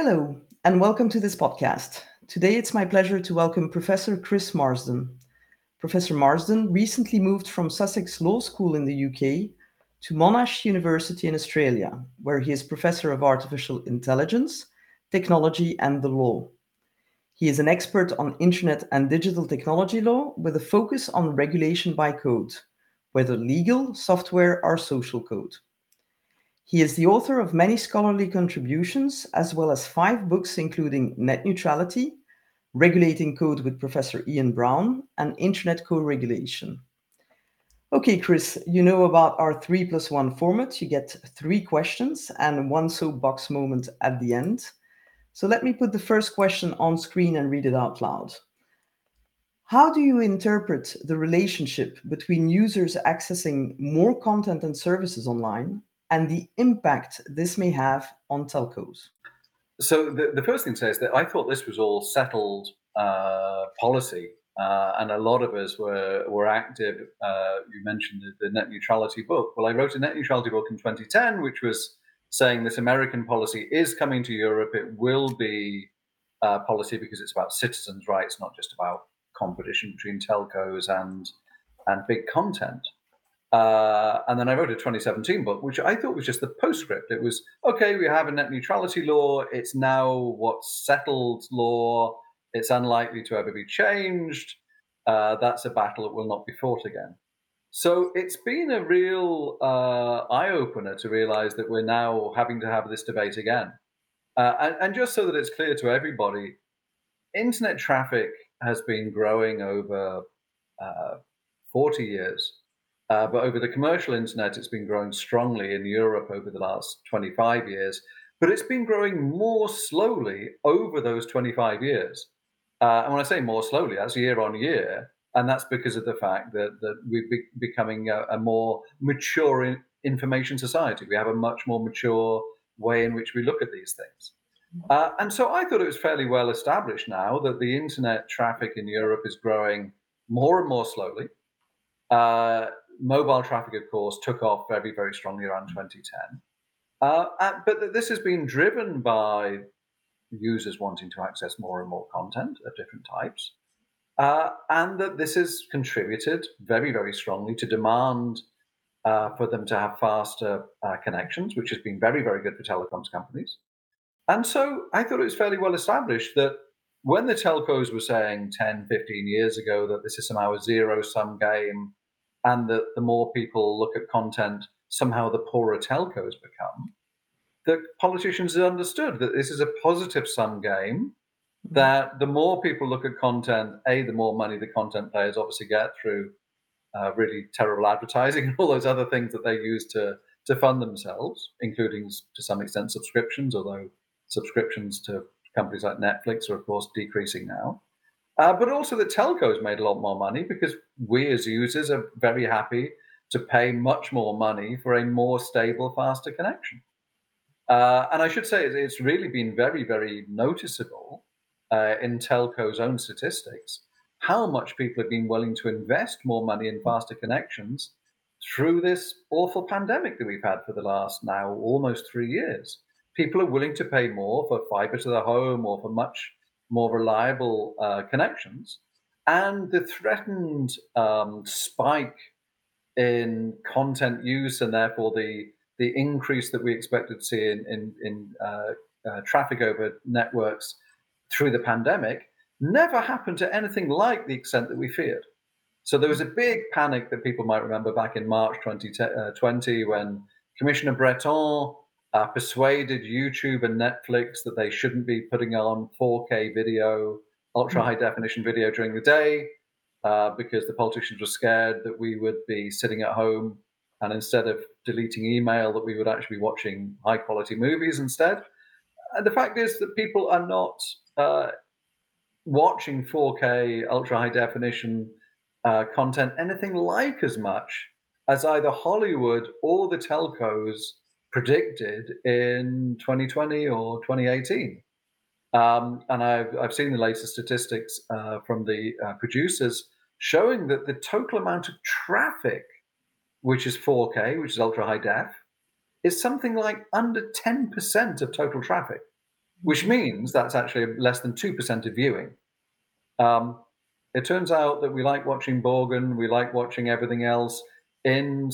Hello, and welcome to this podcast. Today it's my pleasure to welcome Professor Chris Marsden. Professor Marsden recently moved from Sussex Law School in the UK to Monash University in Australia, where he is Professor of Artificial Intelligence, Technology, and the Law. He is an expert on Internet and digital technology law with a focus on regulation by code, whether legal, software, or social code. He is the author of many scholarly contributions, as well as five books, including Net Neutrality, Regulating Code with Professor Ian Brown, and Internet Co-Regulation. Okay, Chris, you know about our three plus one format. You get three questions and one soapbox moment at the end. So let me put the first question on screen and read it out loud. How do you interpret the relationship between users accessing more content and services online and the impact this may have on telcos? So the, the first thing to say is that I thought this was all settled uh, policy, uh, and a lot of us were were active. Uh, you mentioned the, the, net neutrality book. Well, I wrote a net neutrality book in 2010, which was saying this American policy is coming to Europe. It will be uh, policy because it's about citizens' rights, not just about competition between telcos and and big content. Uh, and then I wrote a 2017 book, which I thought was just the postscript. It was okay, we have a net neutrality law. It's now what's settled law. It's unlikely to ever be changed. Uh, that's a battle that will not be fought again. So it's been a real uh, eye opener to realize that we're now having to have this debate again. Uh, and, and just so that it's clear to everybody, internet traffic has been growing over uh, 40 years. Uh, but over the commercial internet, it's been growing strongly in Europe over the last 25 years. But it's been growing more slowly over those 25 years. Uh, and when I say more slowly, that's year on year. And that's because of the fact that, that we're be- becoming a, a, more mature in information society. We have a much more mature way in which we look at these things. Uh, and so I thought it was fairly well established now that the internet traffic in Europe is growing more and more slowly. Uh, mobile traffic, of course, took off very, very strongly around 2010. Uh, but this has been driven by users wanting to access more and more content of different types. Uh, and that this has contributed very, very strongly to demand uh, for them to have faster uh, connections, which has been very, very good for telecoms companies. And so I thought it was fairly well established that when the telcos were saying 10, 15 years ago that this is somehow a zero sum game and that the more people look at content, somehow the poorer telcos become. The politicians have understood that this is a positive sum game, mm-hmm. that the more people look at content, A, the more money the content players obviously get through uh, really terrible advertising and all those other things that they use to, to fund themselves, including to some extent subscriptions, although subscriptions to companies like Netflix are, of course, decreasing now. Uh, but also the telcos made a lot more money because we as users are very happy to pay much more money for a more stable, faster connection. Uh, and I should say it's really been very, very noticeable uh, in telcos' own statistics how much people have been willing to invest more money in faster connections through this awful pandemic that we've had for the last now almost three years. People are willing to pay more for fiber to the home or for much more reliable uh, connections. And the threatened um, spike in content use and therefore the, the increase that we expected to see in, in, in uh, uh, traffic over networks through the pandemic never happened to anything like the extent that we feared. So there was a big panic that people might remember back in March 2020 uh, when Commissioner Breton uh, persuaded YouTube and Netflix that they shouldn't be putting on 4K video, ultra high definition video during the day, uh, because the politicians were scared that we would be sitting at home and instead of deleting email, that we would actually be watching high quality movies instead. And the fact is that people are not uh, watching 4K ultra high definition uh, content anything like as much as either Hollywood or the telcos predicted in 2020 or 2018. Um, and I've, I've seen the latest statistics uh, from the uh, producers showing that the total amount of traffic, which is 4K, which is ultra high def, is something like under 10% of total traffic. which means that's actually less than 2% of viewing. Um, it turns out that we like watching Borgen, we like watching everything else in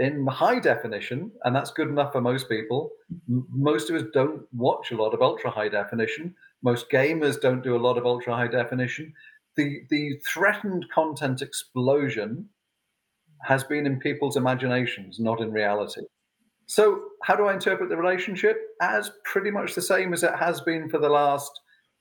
in high definition, and that's good enough for most people. Most of us don't watch a lot of ultra high definition. Most gamers don't do a lot of ultra high definition. The the threatened content explosion has been in people's imaginations, not in reality. So, how do I interpret the relationship? As pretty much the same as it has been for the last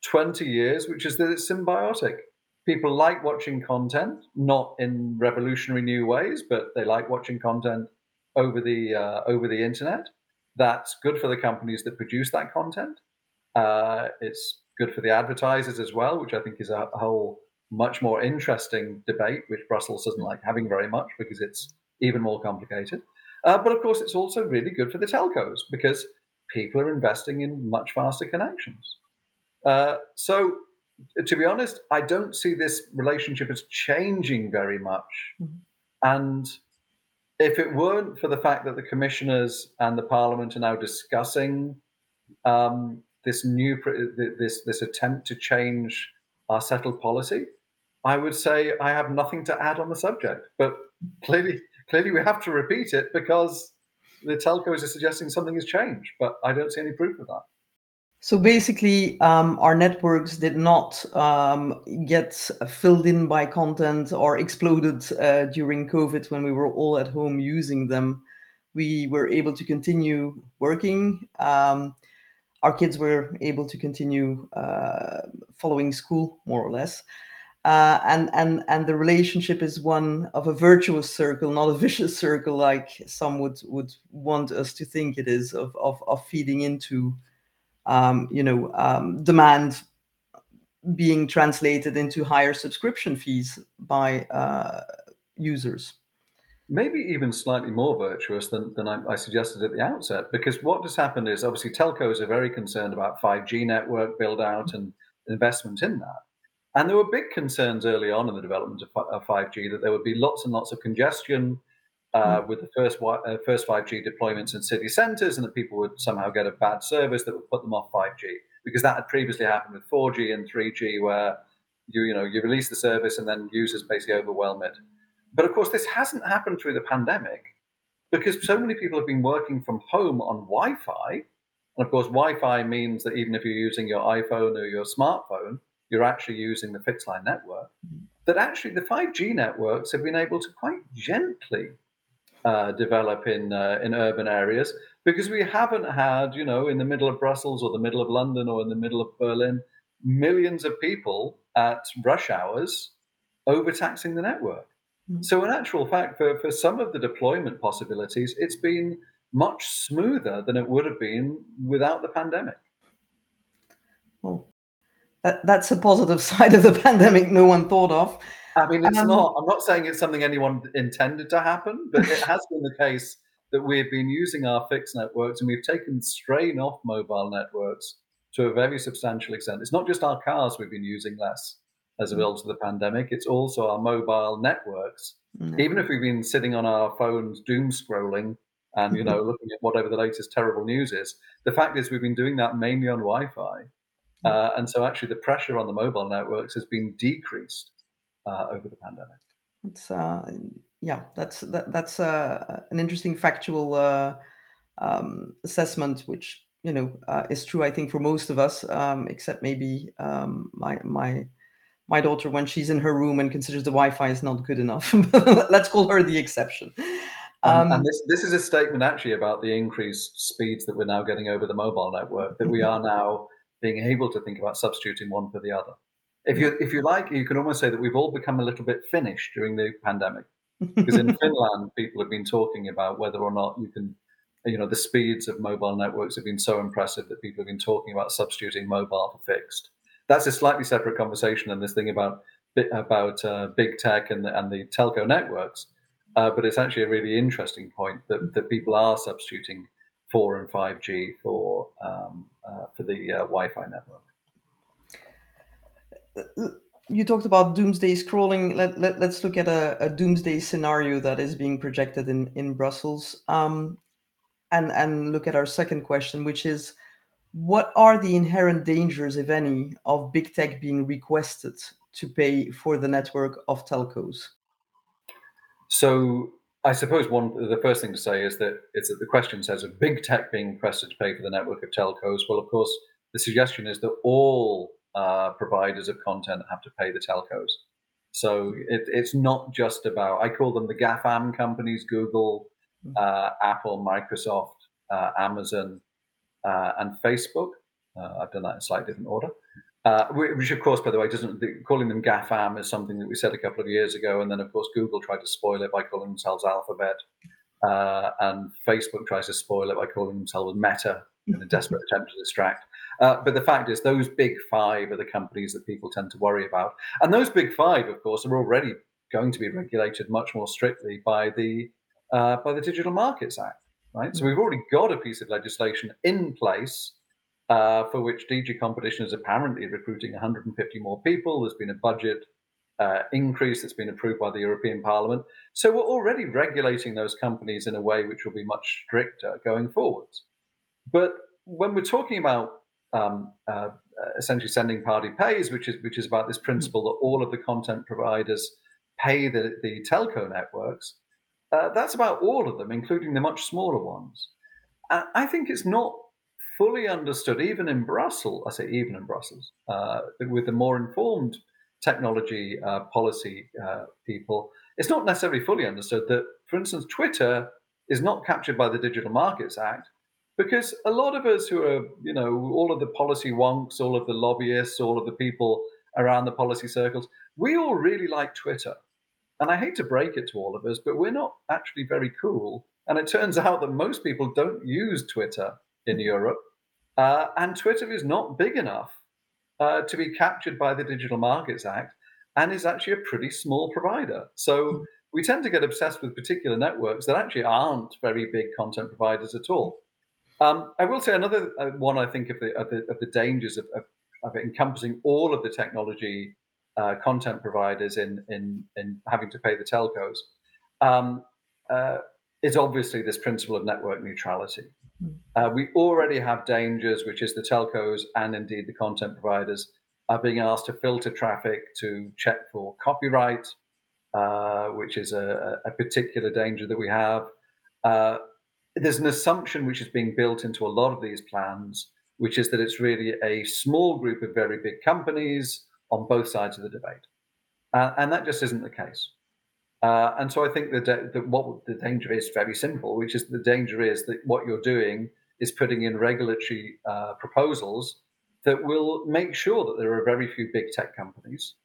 20 years, which is that it's symbiotic. People like watching content, not in revolutionary new ways, but they like watching content over the uh, over the internet. That's good for the companies that produce that content. Uh, it's good for the advertisers as well, which I think is a, whole much more interesting debate, which Brussels doesn't like having very much because it's even more complicated. Uh, but of course, it's also really good for the telcos because people are investing in much faster connections. Uh, so, to be honest, I don't see this relationship as changing very much. Mm-hmm. And if it weren't for the fact that the commissioners and the parliament are now discussing um, this new this this attempt to change our settled policy, I would say I have nothing to add on the subject. But clearly, clearly we have to repeat it because the telcos are suggesting something has changed, but I don't see any proof of that. So basically, um, our networks did not um, get filled in by content or exploded uh, during COVID when we were all at home using them. We were able to continue working. Um, our kids were able to continue uh, following school, more or less. Uh, and and and the relationship is one of a virtuous circle, not a vicious circle, like some would would want us to think it is, of of, of feeding into, um, you know, um, demand being translated into higher subscription fees by uh, users. Maybe even slightly more virtuous than, than I, I, suggested at the outset, because what has happened is obviously telcos are very concerned about 5G network build out and investment in that. And there were big concerns early on in the development of, 5G that there would be lots and lots of congestion uh, mm. with the first uh, first 5G deployments in city centres, and that people would somehow get a bad service that would put them off 5G because that had previously happened with 4G and 3G, where you you know you release the service and then users basically overwhelm it. But of course, this hasn't happened through the pandemic because so many people have been working from home on Wi-Fi, and of course, Wi-Fi means that even if you're using your iPhone or your smartphone, you're actually using the fixed line network, that actually the 5G networks have been able to quite gently uh, develop in uh, in urban areas because we haven't had, you know, in the middle of Brussels or the middle of London or in the middle of Berlin, millions of people at rush hours overtaxing the network. Mm-hmm. So, in actual fact, for, for some of the deployment possibilities, it's been much smoother than it would have been without the pandemic. Well, that, that's a positive side of the pandemic no one thought of. I mean, it's um, not. I'm not saying it's something anyone intended to happen, but it has been the case that we've been using our fixed networks and we've taken strain off mobile networks to a very substantial extent. It's not just our cars we've been using less as a mm. result of the pandemic; it's also our mobile networks. Mm-hmm. Even if we've been sitting on our phones doom scrolling and you know looking at whatever the latest terrible news is, the fact is we've been doing that mainly on Wi-Fi. Uh, and so actually the pressure on the mobile networks has been decreased uh, over the pandemic. It's, uh, yeah, that's that, that's uh, an interesting factual uh, um, assessment, which you know uh, is true, I think, for most of us, um, except maybe um, my my my daughter when she's in her room and considers the Wi-Fi is not good enough. Let's call her the exception. Um, and this, this is a statement actually about the increased speeds that we're now getting over the mobile network, that we are now being able to think about substituting one for the other. If you if you like, you can almost say that we've all become a little bit Finnish during the pandemic, because in Finland people have been talking about whether or not you can, you know, the speeds of mobile networks have been so impressive that people have been talking about substituting mobile for fixed. That's a slightly separate conversation than this thing about about uh, big tech and the, and the telco networks. Uh, but it's actually a really interesting point that, that people are substituting 4 and 5G for um, uh, for the uh, Wi-Fi network. You talked about doomsday scrolling. Let, let, us look at a, a, doomsday scenario that is being projected in, in Brussels um, and, and look at our second question, which is what are the inherent dangers, if any, of big tech being requested to pay for the network of telcos? So I suppose one the first thing to say is that it's that the question says of big tech being requested to pay for the network of telcos. Well, of course, the suggestion is that all uh, providers of content have to pay the telcos. So it, it's not just about I call them the GAFAM companies: Google, hmm. uh, Apple, Microsoft, uh, Amazon, uh, and Facebook. Uh, I've done that in slightly different order. Uh, which, of course, by the way, doesn't calling them GAFAM is something that we said a couple of years ago, and then of course Google tried to spoil it by calling themselves Alphabet, uh, and Facebook tries to spoil it by calling themselves Meta in a desperate attempt to distract. Uh, but the fact is, those big five are the companies that people tend to worry about, and those big five, of course, are already going to be regulated much more strictly by the uh, by the Digital Markets Act, right? So we've already got a piece of legislation in place uh, for which DG Competition is apparently recruiting 150 more people. There's been a budget uh, increase that's been approved by the European Parliament. So we're already regulating those companies in a way which will be much stricter going forwards. But when we're talking about um, uh, essentially sending party pays, which is which is about this principle that all of the content providers pay the, the telco networks, uh, that's about all of them, including the much smaller ones. I think it's not fully understood, even in Brussels, I say even in Brussels, uh, with the more informed technology uh, policy uh, people, it's not necessarily fully understood that, for instance, Twitter is not captured by the Digital Markets Act because a lot of us who are, you know, all of the policy wonks, all of the lobbyists, all of the people around the policy circles, we all really like Twitter. And I hate to break it to all of us, but we're not actually very cool. And it turns out that most people don't use Twitter in Europe. Uh, and Twitter is not big enough uh, to be captured by the Digital Markets Act and is actually a pretty small provider. So hmm. we tend to get obsessed with particular networks that actually aren't very big content providers at all. Um, I will say another uh, one I think of the, of the, of the dangers of, of, of, encompassing all of the technology uh, content providers in, in, in having to pay the telcos um, uh, is obviously this principle of network neutrality. Uh, we already have dangers, which is the telcos and indeed the content providers are being asked to filter traffic to check for copyright, uh, which is a, a, particular danger that we have. Uh, there's an assumption which is being built into a lot of these plans, which is that it's really a small group of very big companies on both sides of the debate. Uh, and that just isn't the case. Uh, and so I think that, that what the danger is very simple, which is the danger is that what you're doing is putting in regulatory uh, proposals that will make sure that there are very few big tech companies.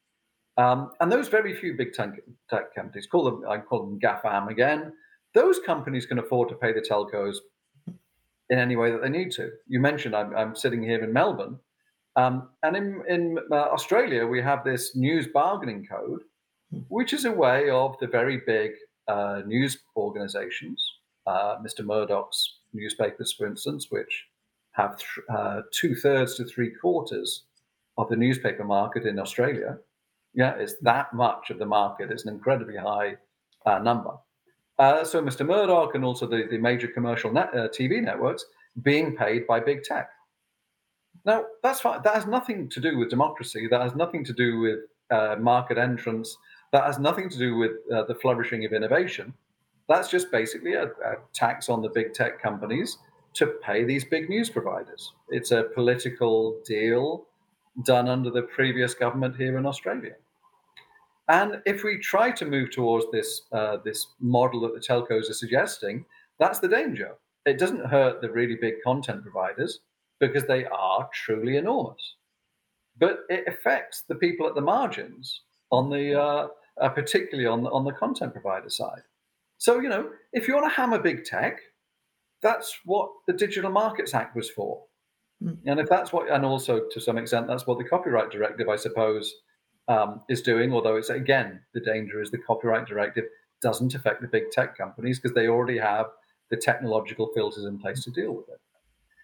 Um, and those very few big tech, tech, companies, call them, I call them GAFAM again, those companies can afford to pay the telcos in any way that they need to. You mentioned I'm, I'm sitting here in Melbourne, um, and in, in uh, Australia, we have this news bargaining code which is a way of the very big uh, news organizations, uh, Mr. Murdoch's newspapers, for instance, which have th- uh, two thirds to three quarters of the newspaper market in Australia. Yeah, it's that much of the market. It's an incredibly high uh, number. Uh, so Mr. Murdoch and also the, the major commercial net, uh, TV networks being paid by big tech. Now, that's fine. That has nothing to do with democracy. That has nothing to do with market entrance that has nothing to do with uh, the flourishing of innovation. That's just basically a, a, tax on the big tech companies to pay these big news providers. It's a political deal done under the previous government here in Australia. And if we try to move towards this uh, this model that the telcos are suggesting, that's the danger. It doesn't hurt the really big content providers because they are truly enormous, but it affects the people at the margins on the uh, uh, particularly on the, on the content provider side. So, you know, if you want to hammer big tech, that's what the Digital Markets Act was for. Mm. And if that's what, and also to some extent, that's what the Copyright Directive, I suppose, um, is doing. Although it's again, the danger is the Copyright Directive doesn't affect the big tech companies because they already have the technological filters in place to deal with it.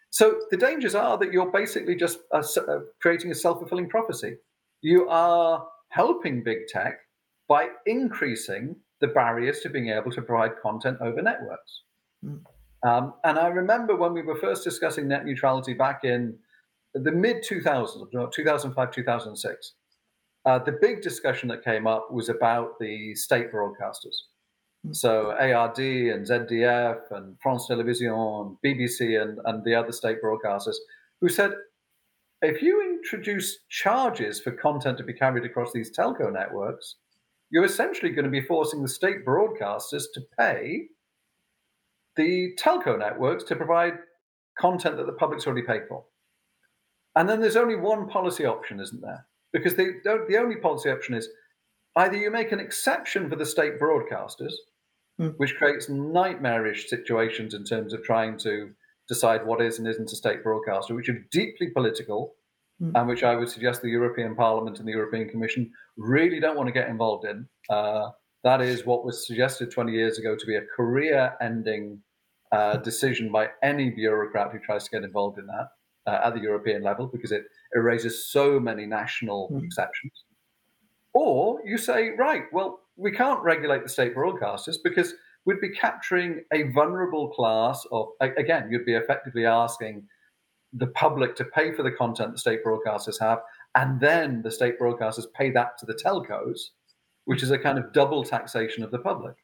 So the dangers are that you're basically just uh, uh creating a self fulfilling prophecy. You are helping big tech by increasing the barriers to being able to provide content over networks. Mm. Um, and I remember when we were first discussing net neutrality back in the mid 2000s, 2005, 2006, uh, the big discussion that came up was about the state broadcasters. Hmm. So ARD and ZDF and France Télévisions, BBC and, and the other state broadcasters who said, if you introduce charges for content to be carried across these telco networks, you're essentially going to be forcing the state broadcasters to pay the telco networks to provide content that the public's already paid for. And then there's only one policy option, isn't there? Because they don't, the only policy option is either you make an exception for the state broadcasters, mm. which creates nightmarish situations in terms of trying to decide what is and isn't a state broadcaster, which are deeply political, mm. and which I would suggest the European Parliament and the European Commission really don't want to get involved in. Uh, that is what was suggested 20 years ago to be a career ending uh, decision by any bureaucrat who tries to get involved in that uh, at the European level because it erases so many national mm. exceptions. Or you say, right, well, we can't regulate the state broadcasters because we'd be capturing a vulnerable class of, again, you'd be effectively asking the public to pay for the content the state broadcasters have, and then the state broadcasters pay that to the telcos, which is a kind of double taxation of the public.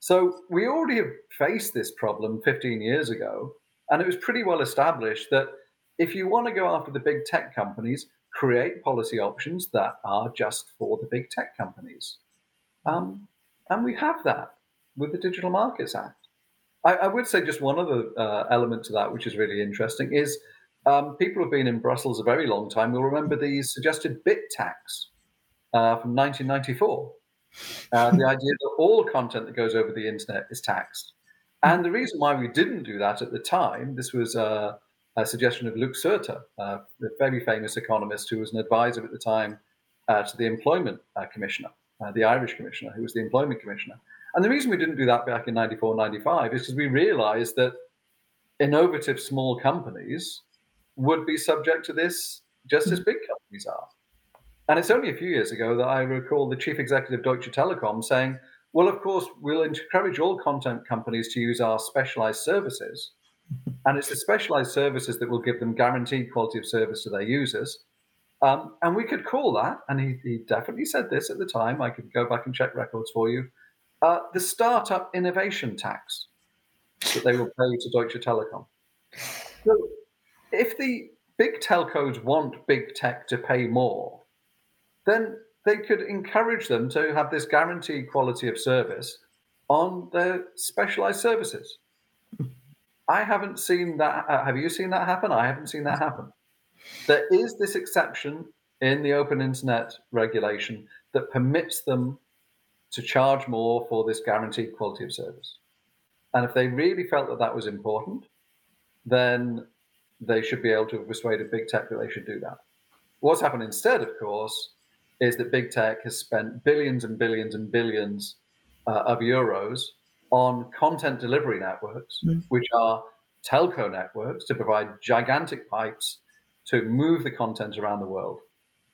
So we already have faced this problem 15 years ago, and it was pretty well established that if you want to go after the big tech companies, create policy options that are just for the big tech companies. Um, and we have that with the Digital Markets Act. I, I would say just one other uh, element to that, which is really interesting, is um, people who've been in Brussels a very long time will remember the suggested bit tax uh, from 1994. Uh, the idea that all content that goes over the internet is taxed. And the reason why we didn't do that at the time, this was uh, suggestion of Luc Soete, uh, the very famous economist who was an advisor at the time uh, to the Employment uh, Commissioner, uh, the Irish Commissioner, who was the Employment Commissioner. And the reason we didn't do that back in 94, 95 is because we realized that innovative small companies would be subject to this just as big companies are. And it's only a few years ago that I recall the chief executive of Deutsche Telekom saying, well, of course, we'll encourage all content companies to use our specialized services and it's the specialized services that will give them guaranteed quality of service to their users. Um, and we could call that, and he, he, definitely said this at the time, I could go back and check records for you, uh, the startup innovation tax that they will pay to Deutsche Telekom. So if the big telcos want big tech to pay more, then they could encourage them to have this guaranteed quality of service on their specialized services. I haven't seen that. Uh, have you seen that happen? I haven't seen that happen. There is this exception in the open internet regulation that permits them to charge more for this guaranteed quality of service. And if they really felt that that was important, then they should be able to persuade a big tech that they should do that. What's happened instead, of course, is that big tech has spent billions and billions and billions uh, of euros on content delivery networks, mm. which are telco networks to provide gigantic pipes to move the content around the world.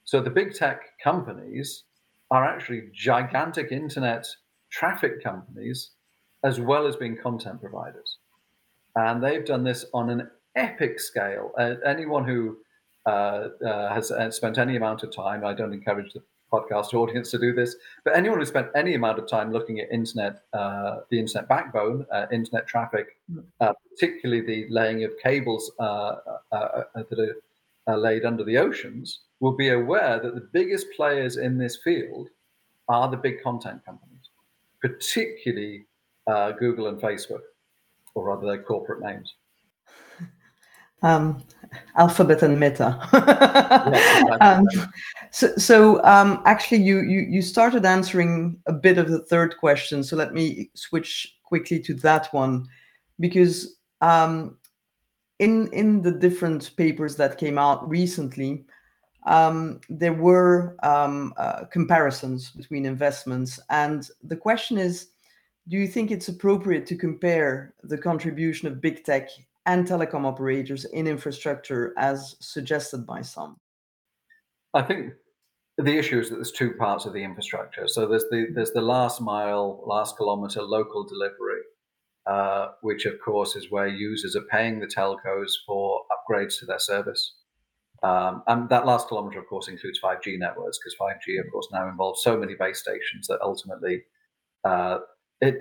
So the big tech companies are actually gigantic internet traffic companies as well as being content providers. And they've done this on an epic scale. Uh, anyone who uh, uh, has uh, spent any amount of time, I don't encourage the podcast audience to do this, but anyone who spent any amount of time looking at internet, uh, the internet backbone, uh, internet traffic, uh, particularly the laying of cables uh, uh, uh, that are laid under the oceans, will be aware that the biggest players in this field are the big content companies, particularly Google and Facebook, or rather their corporate names. Um, alphabet and meta. um, so, so um, actually, you, you you started answering a bit of the third question. So let me switch quickly to that one, because um, in in the different papers that came out recently, um, there were um, uh, comparisons between investments, and the question is. Do you think it's appropriate to compare the contribution of big tech and telecom operators in infrastructure as suggested by some? I think the issue is that there's two parts of the infrastructure. So there's the there's the last mile, last kilometer local delivery, uh, which of course is where users are paying the telcos for upgrades to their service. Um, and that last kilometer, of course, includes 5G networks because 5G, of course, now involves so many base stations that ultimately uh, it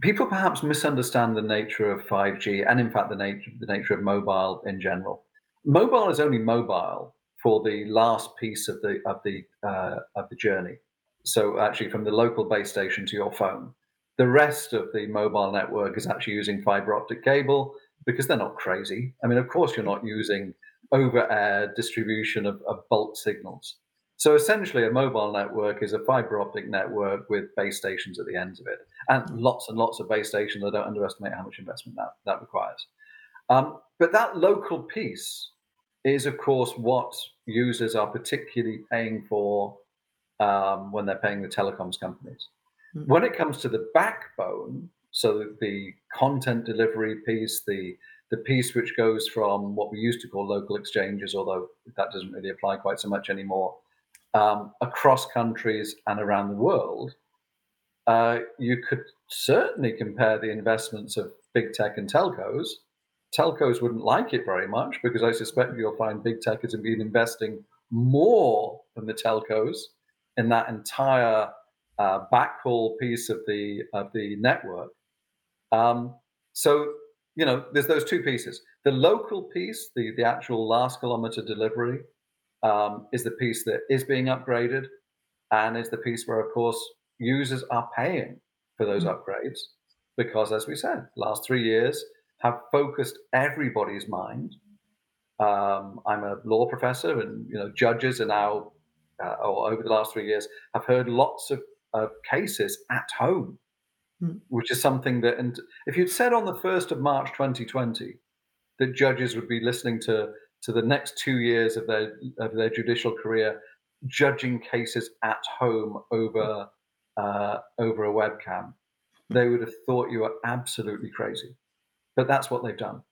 people perhaps misunderstand the nature of 5G and, in fact, the nature the nature of mobile in general. Mobile is only mobile for the last piece of the of the uh, of the journey. So actually, from the local base station to your phone, the rest of the mobile network is actually using fiber optic cable because they're not crazy. I mean, of course, you're not using over air distribution of, of bulk signals. So essentially, a mobile network is a fiber optic network with base stations at the ends of it, and lots and lots of base stations. I don't underestimate how much investment that, that requires. Um, but that local piece is, of course, what users are particularly paying for um, when they're paying the telecoms companies. Mm-hmm. When it comes to the backbone, so the content delivery piece, the the piece which goes from what we used to call local exchanges, although that doesn't really apply quite so much anymore, um, across countries and around the world, uh, you could certainly compare the investments of big tech and telcos. Telcos wouldn't like it very much because I suspect you'll find big tech has been investing more than the telcos in that entire uh, backhaul piece of the of the network. Um, so you know, there's those two pieces. The local piece, the the actual last kilometer delivery, um, is the piece that is being upgraded, and is the piece where, of course, users are paying for those mm-hmm. upgrades because, as we said, last three years have focused everybody's mind. Um, I'm a law professor, and you know, judges are now, uh, or over the last three years, have heard lots of, of cases at home Hmm. which is something that, and if you'd said on the 1st of March 2020 that judges would be listening to, to the next two years of their, of their judicial career, judging cases at home over, uh, over a webcam, they would have thought you were absolutely crazy. But that's what they've done.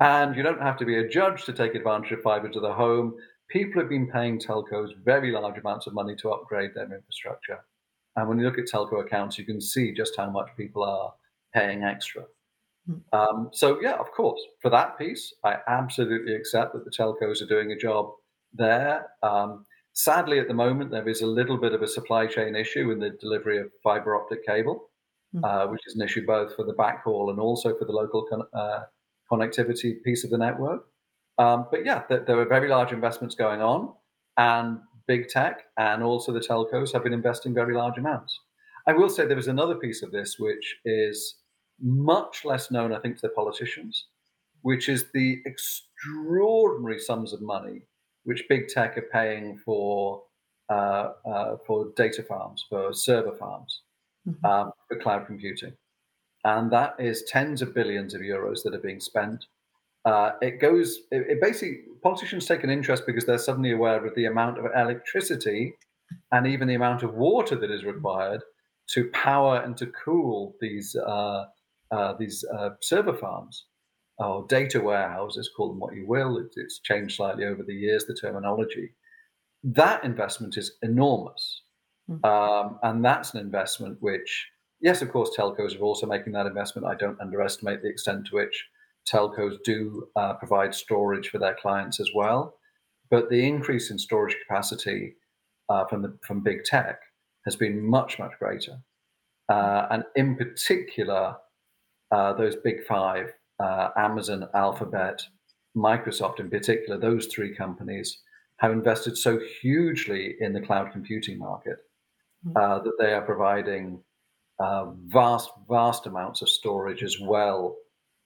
And you don't have to be a judge to take advantage of fiber to the home. People have been paying telcos very large amounts of money to upgrade their infrastructure. And when you look at telco accounts, you can see just how much people are paying extra. Hmm. Um, so, yeah, of course, for that piece, I absolutely accept that the telcos are doing a job there. Um, sadly, at the moment, there is a little bit of a supply chain issue in the delivery of fiber optic cable, mm. uh, which is an issue both for the backhaul and also for the local con- uh, connectivity piece of the network. Um, but yeah, th- there are very large investments going on, and big tech and also the telcos have been investing very large amounts. I will say there is another piece of this which is much less known, I think, to the politicians, which is the extraordinary sums of money which big tech are paying for uh, uh, for data farms, for server farms, mm-hmm. um, for cloud computing, and that is tens of billions of euros that are being spent uh, it goes, it, it, basically, politicians take an interest because they're suddenly aware of the amount of electricity and even the amount of water that is required to power and to cool these, uh, uh, these uh, server farms or data warehouses, call them what you will. It, it's changed slightly over the years, the terminology. That investment is enormous. Mm-hmm. Um, and that's an investment which, yes, of course, telcos are also making that investment. I don't underestimate the extent to which telcos do uh, provide storage for their clients as well. But the increase in storage capacity uh, from the, from big tech has been much much greater, uh, and in particular, uh, those big five: uh, Amazon, Alphabet, Microsoft, in particular, those three companies have invested so hugely in the cloud computing market mm-hmm. uh, that they are providing vast vast amounts of storage as well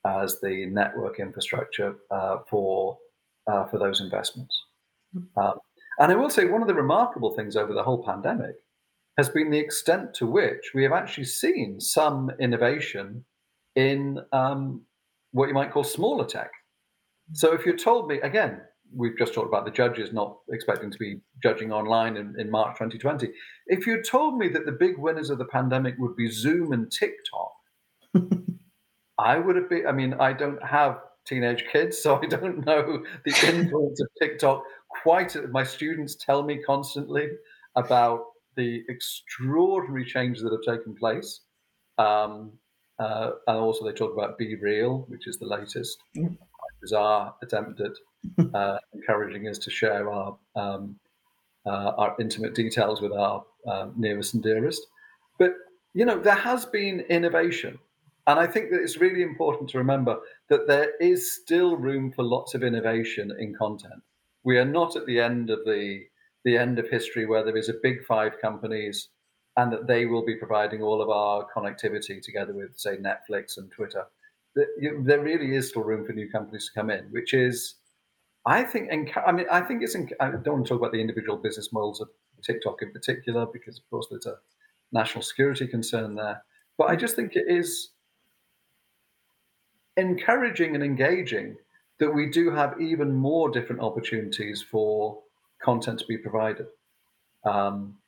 as the network infrastructure uh, for uh, for those investments. Mm-hmm. Um, and I will say one of the remarkable things over the whole pandemic has been the extent to which we have actually seen some innovation in um, what you might call smaller tech. So if you told me again, we've just talked about the judges not expecting to be judging online in, in March 2020. If you told me that the big winners of the pandemic would be Zoom and TikTok, I would have been. I mean, I don't have teenage kids, so I don't know the influence of TikTok quite. My students tell me constantly about the extraordinary changes that have taken place. Um, Uh, and also they talk about Be Real, which is the latest mm. bizarre attempt at uh, encouraging us to share our um, uh, our intimate details with our uh, nearest and dearest. But you know, there has been innovation, and I think that it's really important to remember that there is still room for lots of innovation in content. We are not at the end of the the end of history where there is a big five companies and that they will be providing all of our connectivity together with, say, Netflix and Twitter. There really is still room for new companies to come in, which is I think, I mean, I think it's. I don't want to talk about the individual business models of TikTok in particular because, of course, there's a national security concern there. But I just think it is encouraging and engaging that we do have even more different opportunities for content to be provided. Um,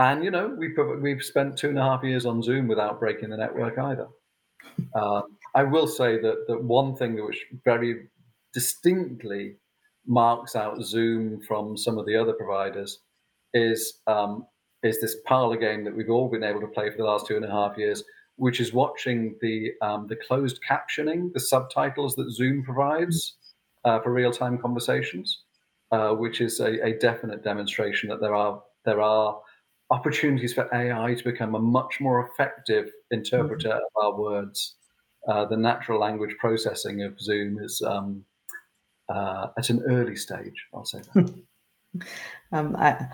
and you know, we've we've spent two and a half years on Zoom without breaking the network either. Um, I will say that that one thing which very distinctly marks out Zoom from some of the other providers is um, is this parlor game that we've all been able to play for the last two and a half years, which is watching the um, the closed captioning, the subtitles that Zoom provides uh, for real time conversations, uh, which is a, a, definite demonstration that there are there are opportunities for AI to become a much more effective interpreter mm-hmm. of our words. Uh, the natural language processing of Zoom is um, uh, at an early stage. I'll say that. um, I,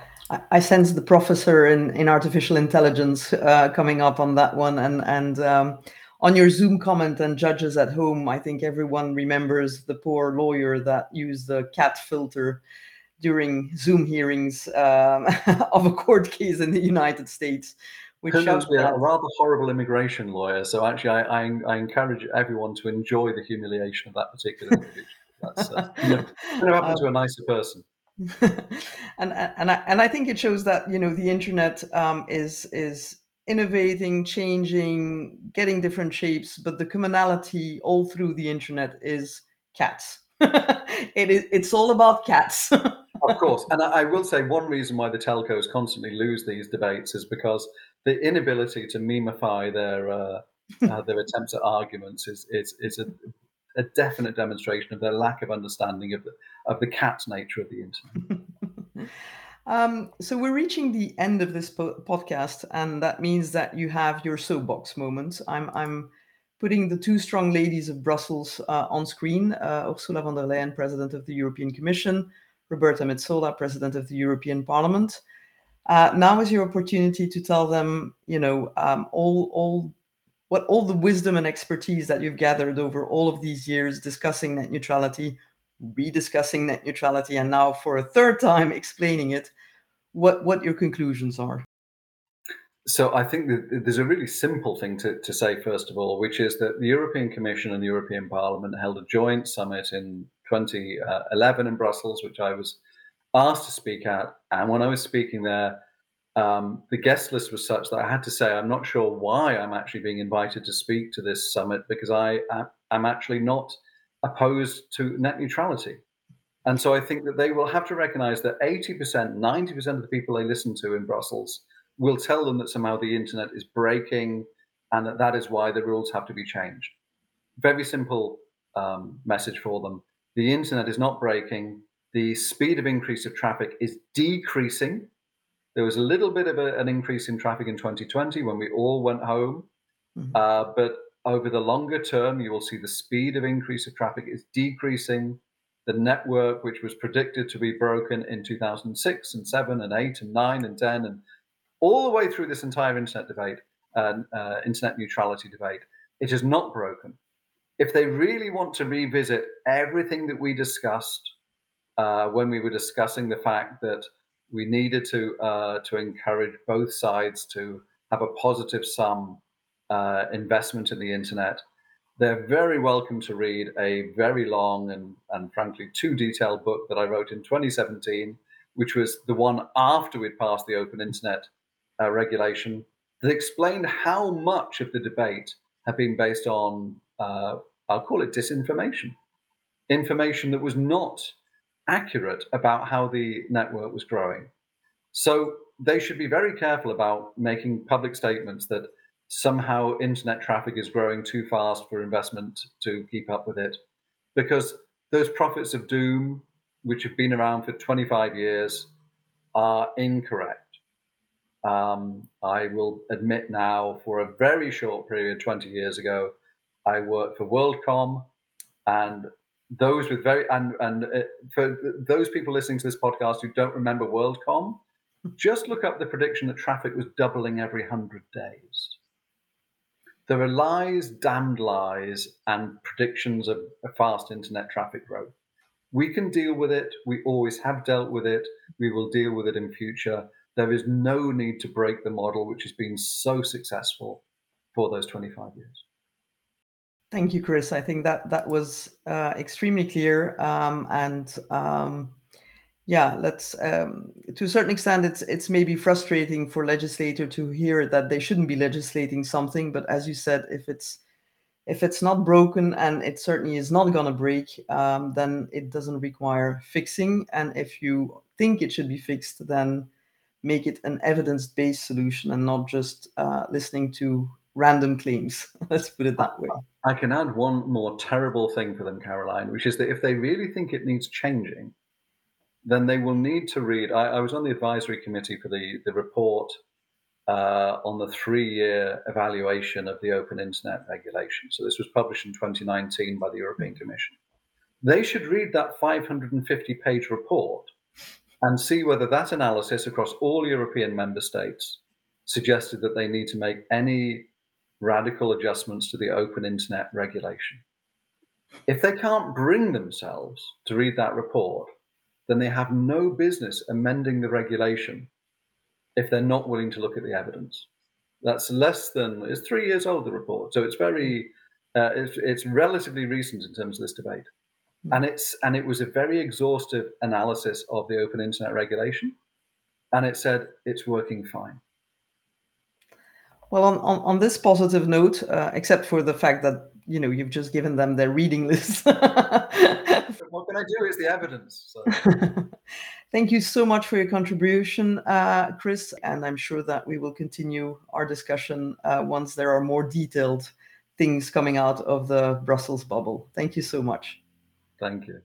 I sense the professor in, in artificial intelligence uh, coming up on that one, and and um, on your Zoom comment and judges at home. I think everyone remembers the poor lawyer that used the cat filter during Zoom hearings um, of a court case in the United States. Which shows to be a rather horrible immigration lawyer. So actually, I, I, I encourage everyone to enjoy the humiliation of that particular individual. That's uh, you know, going to happen um, to a nicer person. and and I, and I think it shows that you know the internet um, is is innovating, changing, getting different shapes, but the commonality all through the internet is cats. it is it's all about cats. of course, and I, I, will say one reason why the telcos constantly lose these debates is because the inability to memify their uh, uh, their attempts at arguments is is is a a definite demonstration of their lack of understanding of the of the cat's nature of the internet. um, so we're reaching the end of this po- podcast, and that means that you have your soapbox moment. I'm I'm putting the two strong ladies of Brussels uh, on screen: uh, Ursula von der Leyen, President of the European Commission, Roberta Metsola, President of the European Parliament. Uh, now is your opportunity to tell them, you know, um, all all what all the wisdom and expertise that you've gathered over all of these years discussing net neutrality, rediscussing net neutrality, and now for a third time explaining it, what, what your conclusions are. So I think that there's a really simple thing to, to say, first of all, which is that the European Commission and the European Parliament held a joint summit in 2011 in Brussels, which I was asked to speak at. And when I was speaking there, um, the guest list was such that I had to say I'm not sure why I'm actually being invited to speak to this summit because I am actually not opposed to net neutrality. And so I think that they will have to recognize that 80%, 90% of the people they listen to in Brussels will tell them that somehow the internet is breaking and that that is why the rules have to be changed. Very simple um, message for them. The internet is not breaking. The speed of increase of traffic is decreasing there was a little bit of a, an increase in traffic in 2020 when we all went home. Mm-hmm. Uh, but over the longer term, you will see the speed of increase of traffic is decreasing. The network, which was predicted to be broken in 2006 and 7 and 8 and 9 and 10, and all the way through this entire internet debate, uh, uh, internet neutrality debate, it is not broken. If they really want to revisit everything that we discussed uh, when we were discussing the fact that we needed to uh, to encourage both sides to have a positive sum uh, investment in the internet. They're very welcome to read a very long and, and frankly too detailed book that I wrote in 2017, which was the one after we'd passed the open internet uh, regulation that explained how much of the debate had been based on, uh, I'll call it disinformation, information that was not accurate about how the network was growing. So they should be very careful about making public statements that somehow internet traffic is growing too fast for investment to keep up with it. Because those prophets of doom, which have been around for 25 years, are incorrect. Um, I will admit now, for a very short period, 20 years ago, I worked for WorldCom, and those with very and and uh, for those people listening to this podcast who don't remember WorldCom, just look up the prediction that traffic was doubling every hundred days. There are lies, damned lies, and predictions of fast internet traffic growth. We can deal with it. We always have dealt with it. We will deal with it in future. There is no need to break the model, which has been so successful for those 25 years. Thank you, Chris. I think that that was uh, extremely clear. Um, and um, yeah, let's um, to a certain extent, it's it's maybe frustrating for legislator to hear that they shouldn't be legislating something. But as you said, if it's if it's not broken and it certainly is not going to break, um, then it doesn't require fixing. And if you think it should be fixed, then make it an evidence-based solution and not just uh, listening to random claims. Let's put it that way. I can add one more terrible thing for them, Caroline, which is that if they really think it needs changing, then they will need to read. I, I was on the advisory committee for the, the report uh, on the three year evaluation of the open internet regulation. So this was published in 2019 by the European Commission. They should read that 550 page report and see whether that analysis across all European member states suggested that they need to make any radical adjustments to the open internet regulation. If they can't bring themselves to read that report, then they have no business amending the regulation if they're not willing to look at the evidence. That's less than it's three years old. The report, so it's very uh, it's, it's relatively recent in terms of this debate. And it's and it was a very exhaustive analysis of the open internet regulation, and it said it's working fine. Well, on, on, on this positive note, uh, except for the fact that you know you've just given them their reading list. what can I do? Is the evidence. So. Thank you so much for your contribution, uh, Chris, and I'm sure that we will continue our discussion uh, once there are more detailed things coming out of the Brussels bubble. Thank you so much. Thank you.